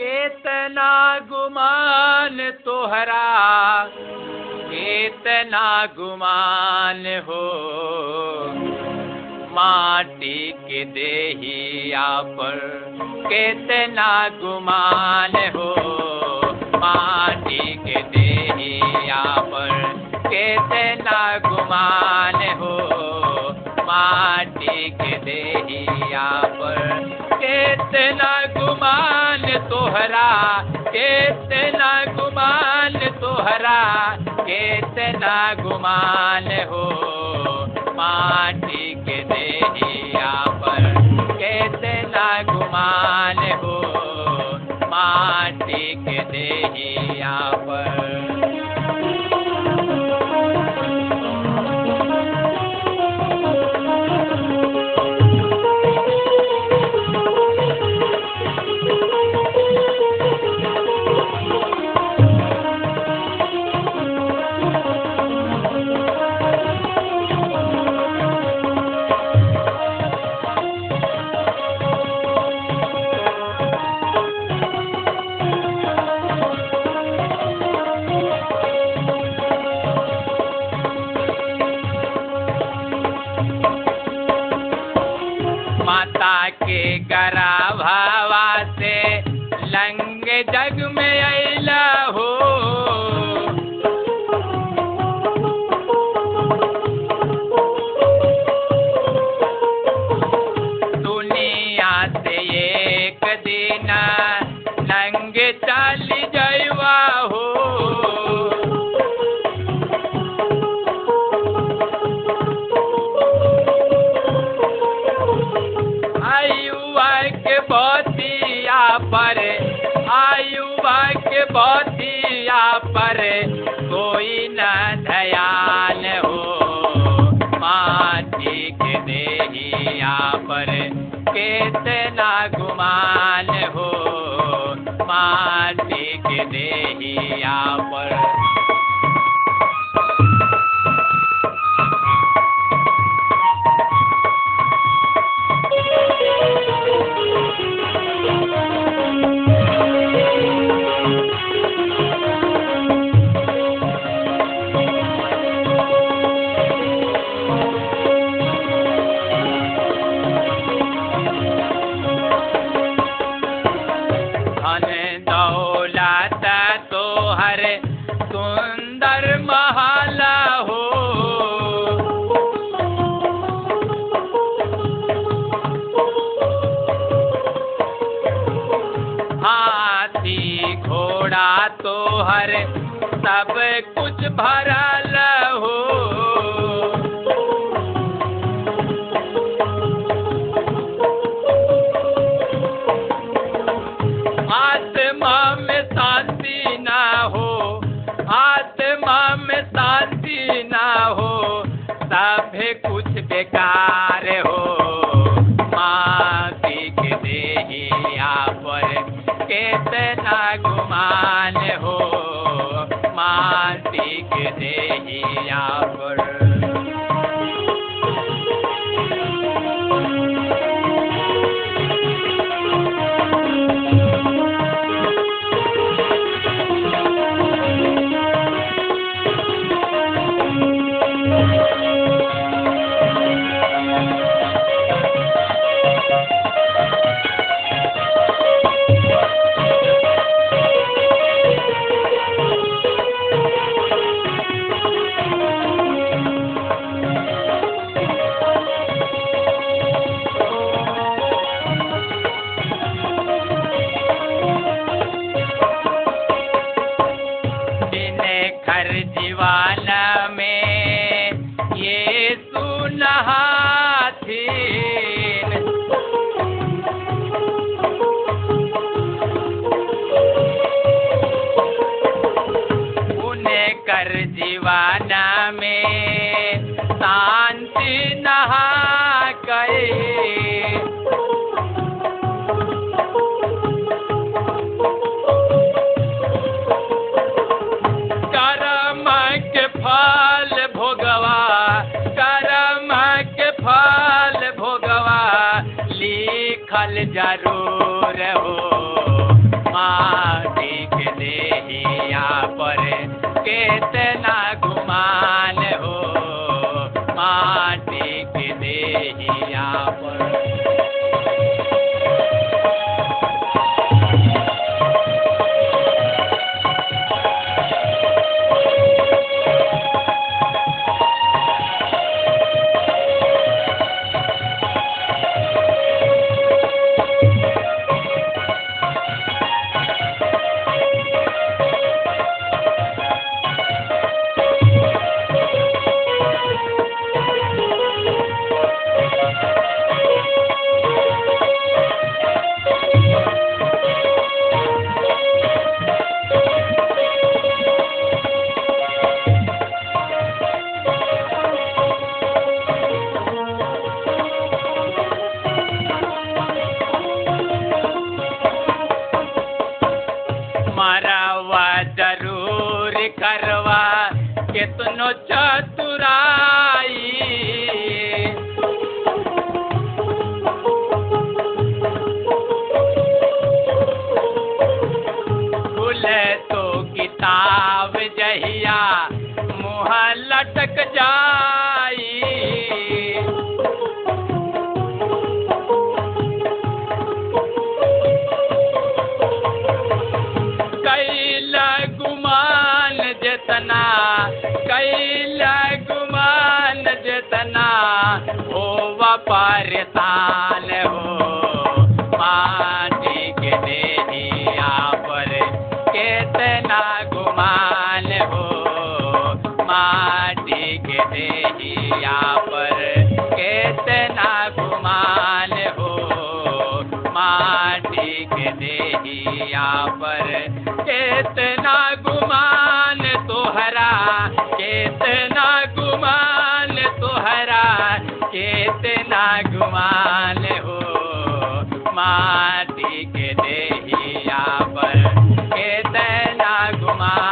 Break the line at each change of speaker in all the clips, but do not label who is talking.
केतना गुमान तोहरा, केतना गुमान हो। माटी के देहिया पर केतना गुमान हो। माटी के देहिया पर केतना गुमान हो। माटी के देहिया पर कितना गुमान तोहरा कितना गुमान तोहरा कितना गुमान हो माटी के देहिया पर। कितना गुमान हो माटी के देहिया पर। ta के देहिया पर। गुमान हो, माटी के देहिया पर कितना गुमान हो, माटी के देहिया पर कितना गुमान तोहरा, कितना गुमान तोहरा, कितना गुमान हो, माटी कितना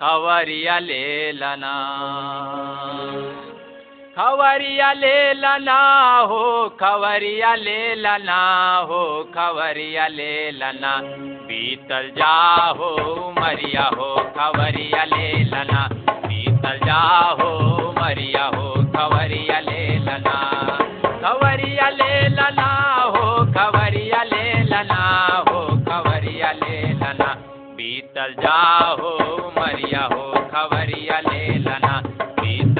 खवरिया ले लाना। खवरिया ले लाना हो, खवरिया ले लाना हो, खवरिया ले लाना। बीतल जा हो मरिया हो, खवरिया ले लाना। बीतल जा हो मरिया हो, खवरिया ले लाना। खवरिया ले लाना हो, खवरिया ले लाना हो, खवरिया ले लाना। बीतल जा हो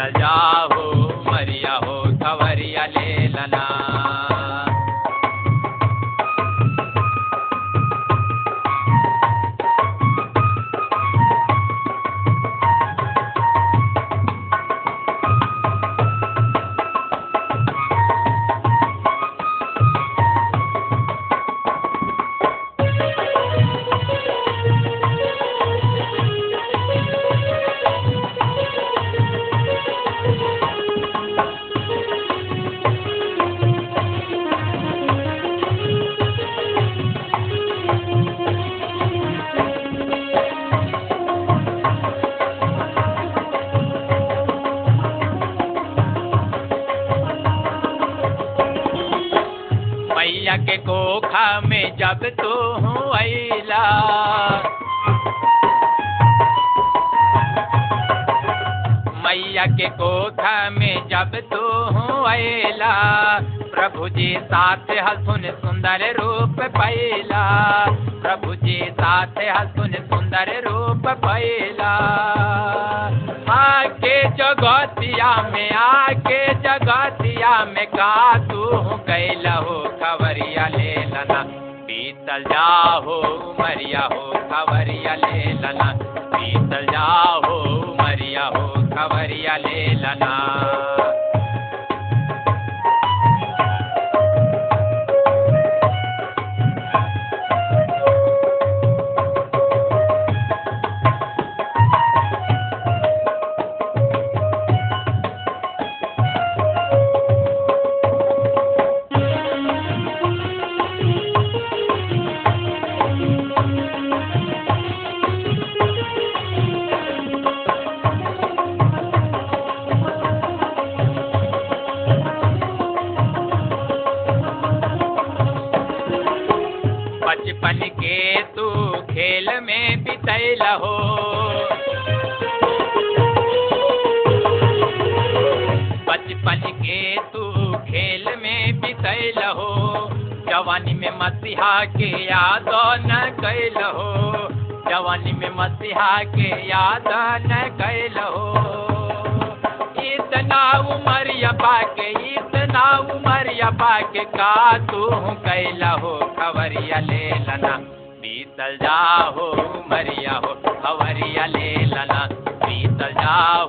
बीतल जाओ मरिया हो खवरिया ले लाना। मैया के कोखा में जब तू हूँ अला मैया के कोखा में जब तू हूँ अला प्रभु जी साथ हसुन सुंदर रूप पैला प्रभु जी साथ हसुन सुंदर रूप पैला आके जगतिया में, आके जगतिया में का तू कैला हो खबरिया ले लना। पीतल जा हो मरिया हो खबरिया ले लना। पीतल जा मरिया हो खबरिया ले लना। में हो बचपन के तू खेल में बिसैल हो जवानी में मसीहा के याद न कैल हो जवानी में मसीहा के याद न कैल हो इतना उमरिया पाके इतना उमरिया पाके का तू कैला हो खबरिया ले लना। बीतल जाओ मरिया हो खवरिया ले लना। बीतल जा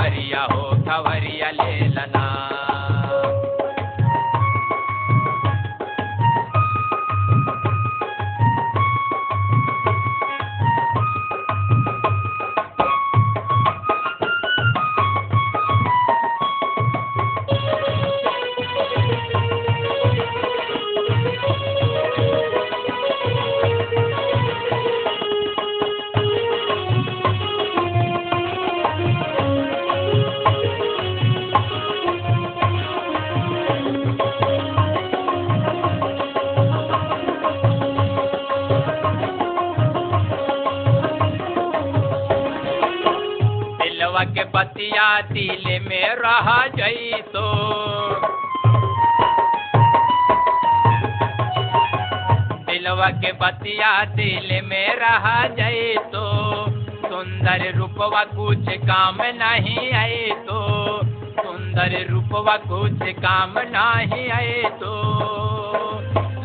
मरिया हो खवरिया ले लना। के बतिया दिल में रह तो दिलवा के बतिया दिल में रह तो सुंदर रूपवा कुछ काम नहीं आए तो सुंदर रूपवा कुछ काम नहीं आए तो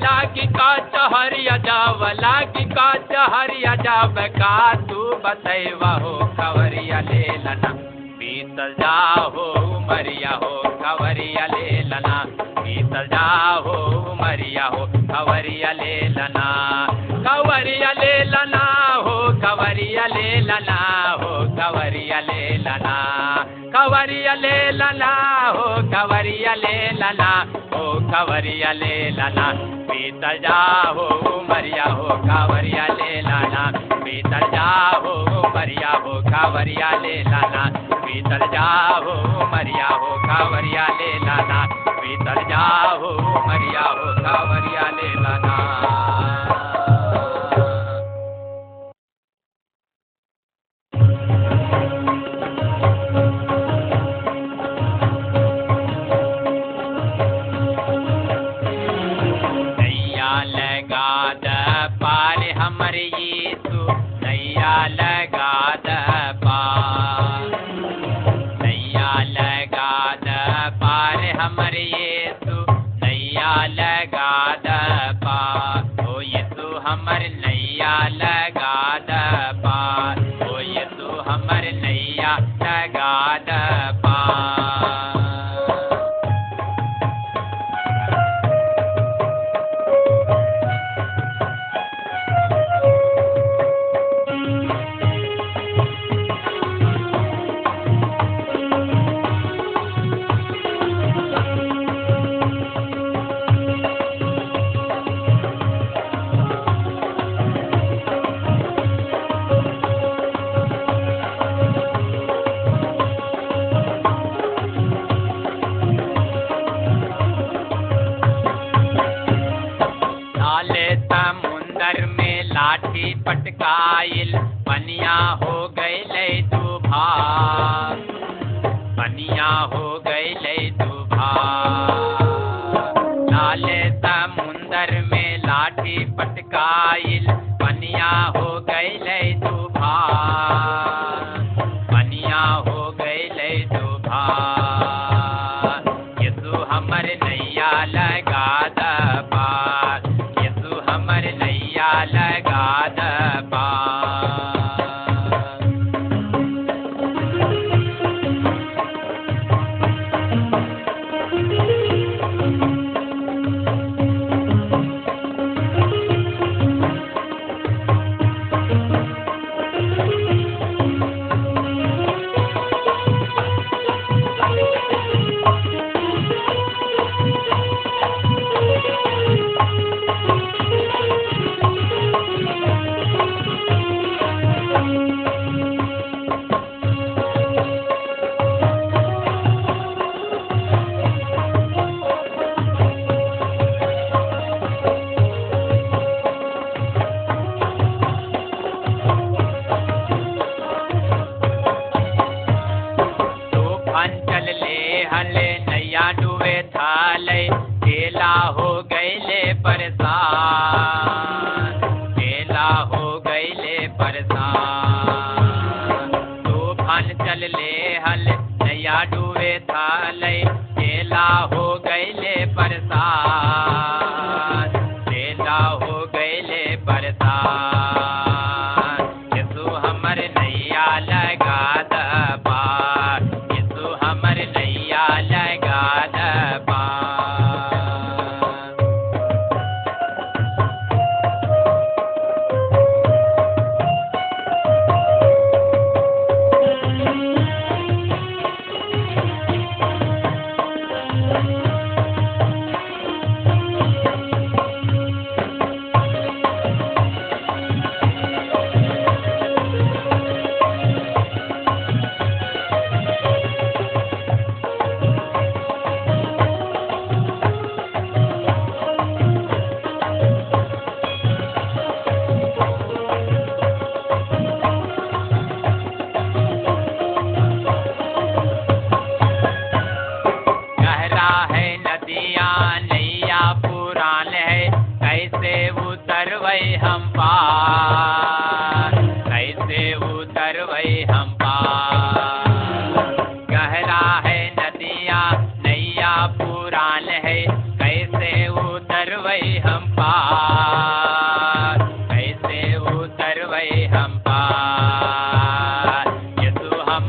लागी का चहरिया जाव, लागी का चहरिया जाव, का तू बतैवा हो कवरिया ले लना बीतल जाहो, मरिया हो कवरिया ले लना बीतल जाहो, मरिया हो कवरिया ले लना खबरिया ले लना हो खबरिया ले लना हो खबरिया ले लना खबरिया ले लना हो खबरिया ले लना हो खबरिया ले लना बीतल जा हो उमरिया हो खबरिया ले लाना बीतल जा हो उमरिया हो खबरिया ले लाना बीतल जा हो उमरिया हो खबरिया ले लाना बीतल जा हो उमरिया हो खबरिया ले लाना पार हमारी यीशु हो गई दुभार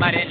यीशु हमर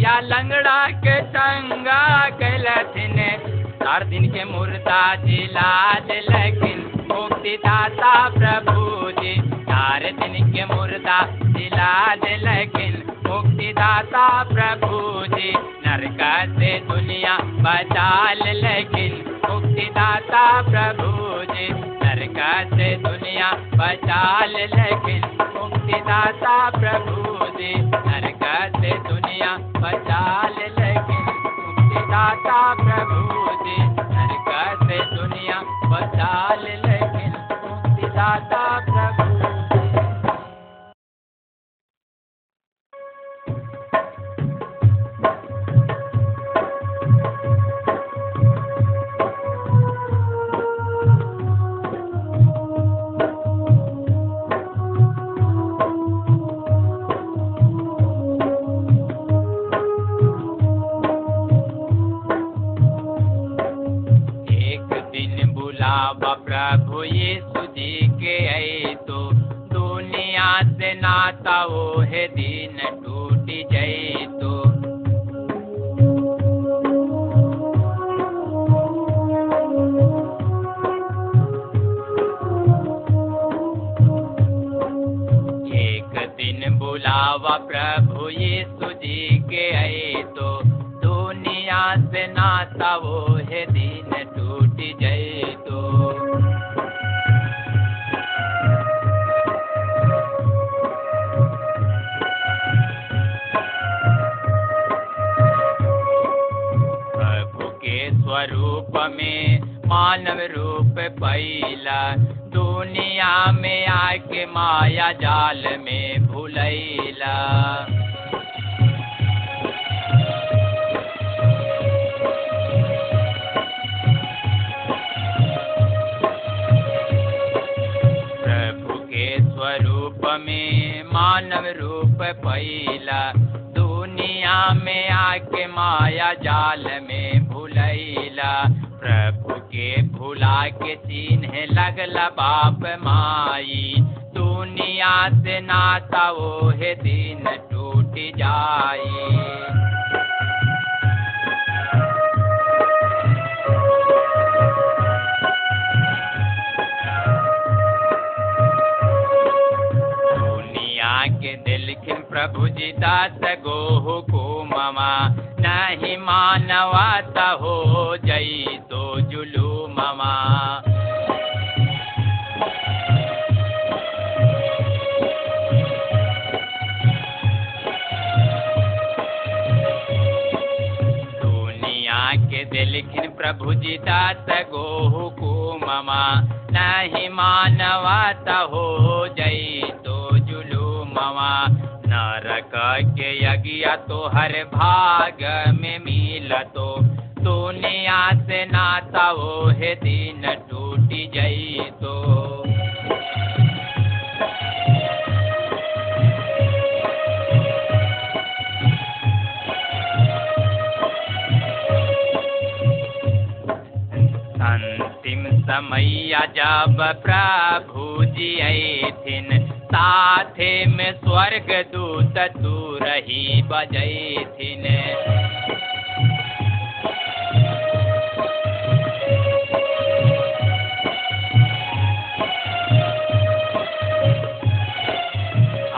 भैया लंगड़ा के संगा कैलथिन चार दिन के मुर्दा जिलाज लखिन मुक्ति दाता प्रभु जी चार दिन के मुर्दा जिलाज लेकिन मुक्ति दाता प्रभु जी नरक से दुनिया बचाल, लेकिन मुक्ति दाता प्रभु जी नरक से दुनिया बचाल, लेकिन मुक्ति दाता प्रभु जी नरक कैसे दुनिया बचाल लगी। मुक्तिदाता प्रभु दे कैसे दुनिया बचाल लगी। मुक्तिदाता जाल में भुलैला। प्रभु के स्वरूप में मानव रूप पैला दुनिया में आके माया जाल में भुलैला। प्रभु के भुला के चिन्ह लगला बाप दुनिया के दिलखिन प्रभु जी दास गो हुकुममा नहीं मानवाता हो जई तो जुलूममा दुनिया के दिलखिन प्रभु जी दास गो हुकुममा नहीं मानवाता हो जई के यज्ञ तो हर भाग में मिल तो। दुनिया से नाता वो है दिन टूट जई तो। अंतिम समैया जब प्रभु जी ऐथिन साथे में स्वर्ग दूत तू रही बजैथिन।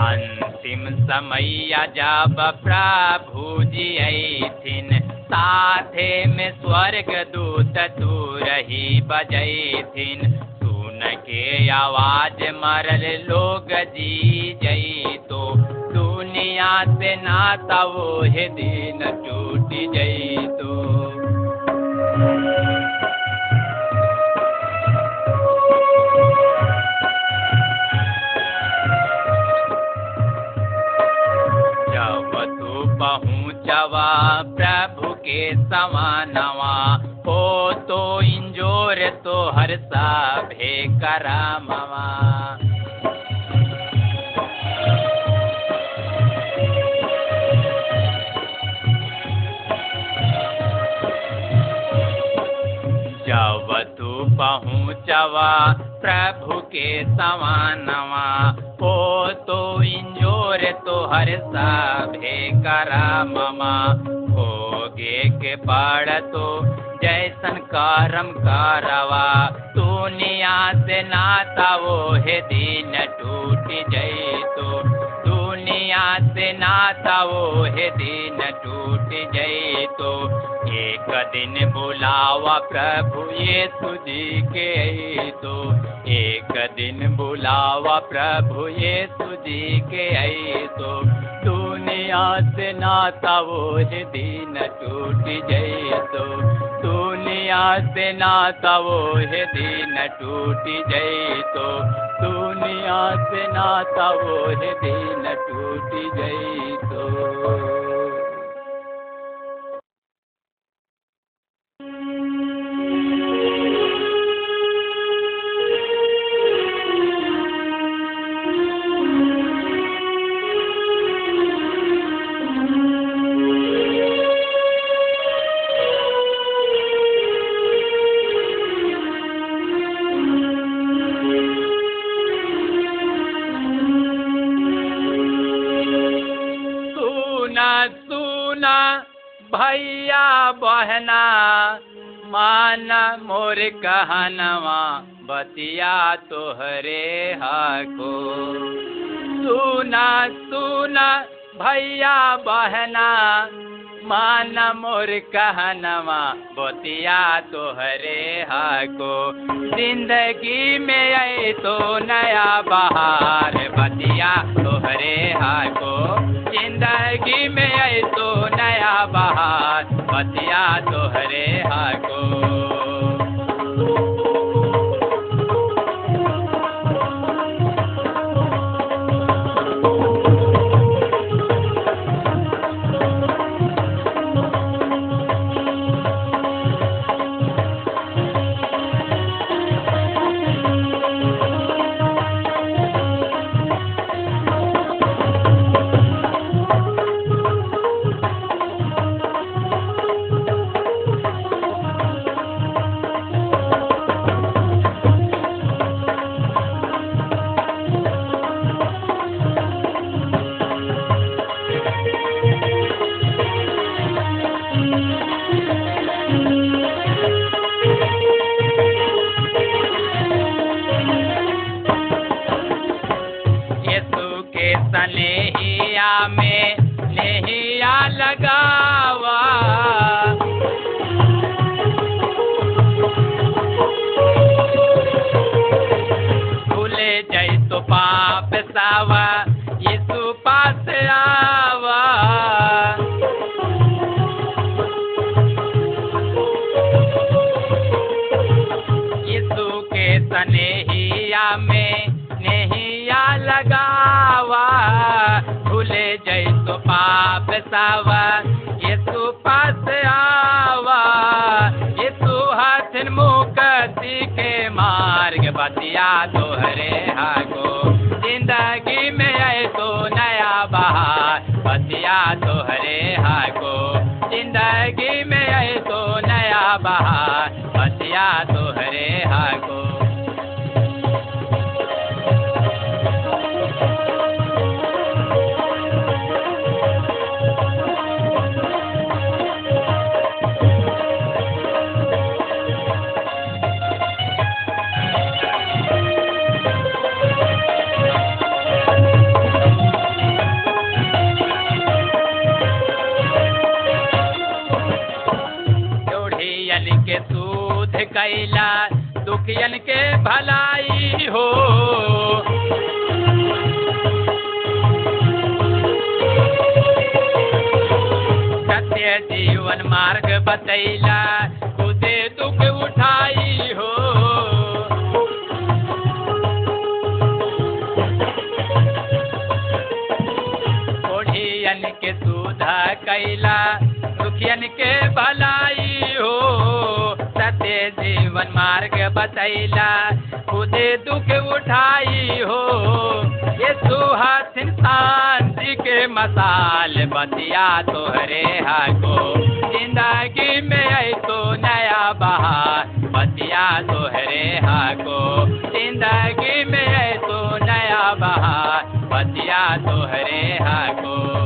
अंतिम समैया जब प्रभु जी ऐथिन, साथे में स्वर्ग दूत तू रही सुन के आवाज़ मरल लोग जी जई तो। दुनिया से नाता वो हे दिन टूट जई तो। तू पहुँचवा प्रभु के समानवा हो तो इंजोर तो हर सा भे करामवा जब तू पहुँचवा प्रभु के समानवा हो तो इंजोर तो हर सा भे कराममा होगे के पड़ तो जैसन करम करवा दुनिया से नाता वो है दिन टूट जई तो। दुनिया से नाता वो है दिन टूट जई तो। एक दिन बुलावा प्रभु ये जी के तो। एक दिन बुलावा प्रभु यीशु जी के आई तो दुनिया से नाता वो दिन टूट जई तो दुनिया से नाता वो दिन टूट जई तो दुनिया से नाता वो दिन टूट जई तो बहना, मान मोर कहनवा, बतिया तोहरे हको। सुना सुना, भैया बहना, माना मोर कहनवा, बतिया तोहरे हको। ज़िंदगी में आई तो नया बहार, बतिया तोहरे हको। ज़िंदगी में आई तो नया बहार बतिया तोहरे हको। सनेहिया में नेहिया लगावा। भूले जई तो पाप सावा यीशु पास आवा। यीशु हथिन मुक्ति के मार्ग बतिया तोहरे हागो। ज़िंदगी में आए तो नया बहार बतिया तोहरे हागो। ज़िंदगी में आए तो नया बहार जीवन मार्ग बतैला खुदे दुख उठाई हो। के सुधा कैला, दुखियन के भलाई हो। सत्य जीवन मार्ग बतैला खुदे दुख उठाई हो। सुहासिन जी के मसाल बतिया तोहरे हको ज़िंदगी में आई तो नया बहार, बतिया तोहरे हको ज़िंदगी में आई तो नया बहार, बतिया तोहरे हागो।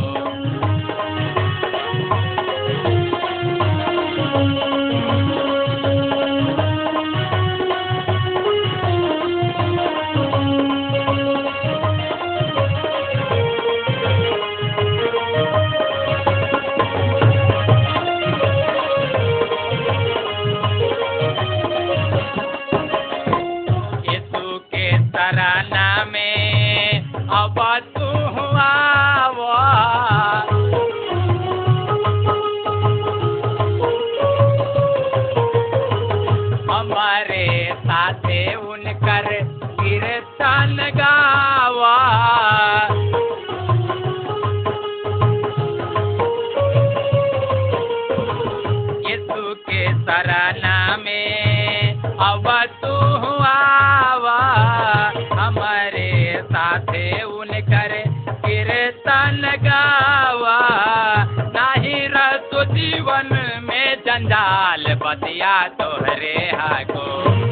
अब तू आवा हमारे साथे उनकर कीर्तन जीवन में जंजाल बतिया तोहरे हागो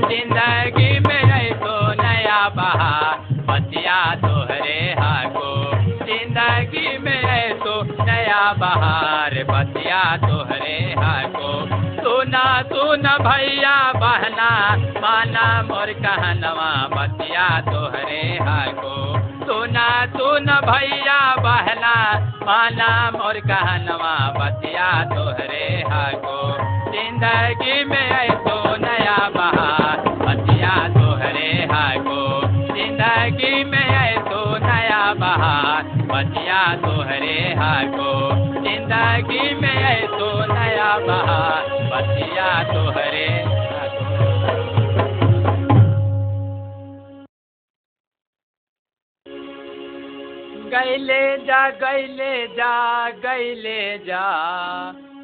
ज़िंदगी में ऐसो नया बहार बतिया तोहरे हागो ज़िंदगी में ऐसो नया बहार, बतिया तोहरे हागो सुना सुना भैया बहना माना मोर कहनवा, बतिया तोहरे हागो सुना सुना भैया बहना माना मोर कहनवा, बतिया तोहरे हागो ज़िंदगी में तो नया बहार बतिया तोहरे हागो ज़िंदगी में नया बहार बतिया तोहरे हागो। ज़िंदगी में है तो नया बहार बतिया तोहरे गैले जा गैले जा गैले जा।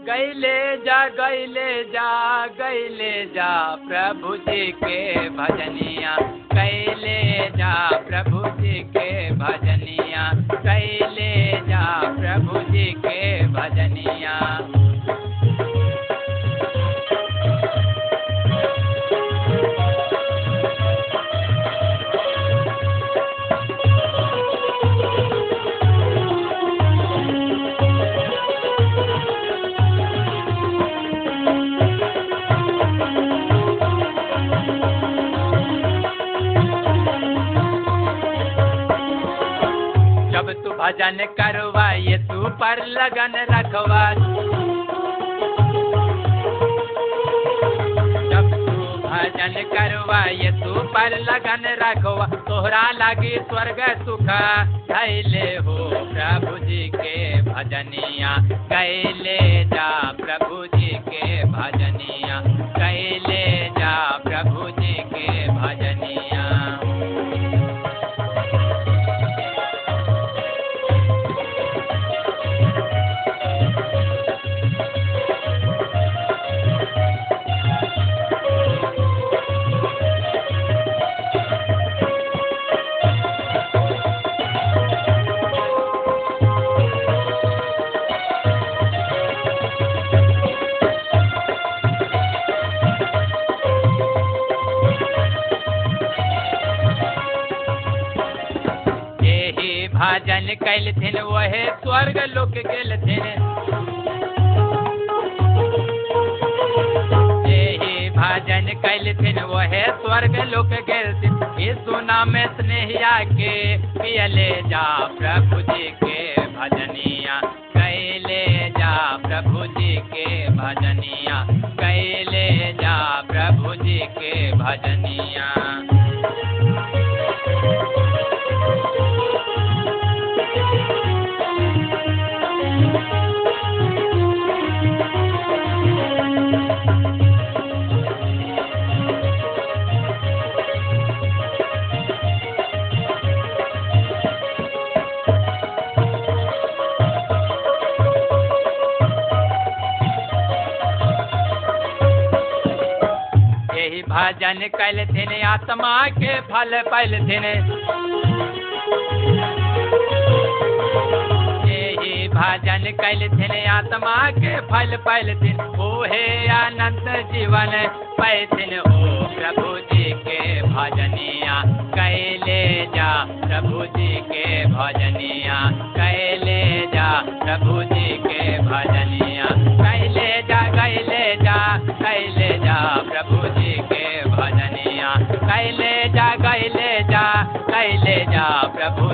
गैले जा गैले जा गैले जा, प्रभु जी के भजनिया। गैले जा, प्रभु जी के भजनिया कैले जा प्रभु जी भजन करवा ये तू पर लगन रखवा भजन करवा ये तू पर लगन रखवा, तोहरा लगी स्वर्ग सुख गैले हो प्रभु जी के भजनिया, गैले जी भजन कैलथिन, वहे स्वर्ग लोक गेलथिन। भजन कैलथिन, वहे स्वर्ग लोक गेलथिन। सुना में स्नेहिया के पियले जा प्रभु जी के भजनिया। कैले जा प्रभु जी के भजनिया। कैले जा प्रभु जी के भजनिया। भजन कैलथिन, आत्मा के फल पैलथिन। यही भजन कैलथिन, आत्मा के फल पैलथिन। ओहे अनंत जीवन पैथिन ओ प्रभु जी के भजनिया कैले जा प्रभु जी के भजनिया कैले जा प्रभु जी के भजनिया। कैले जा प्रभु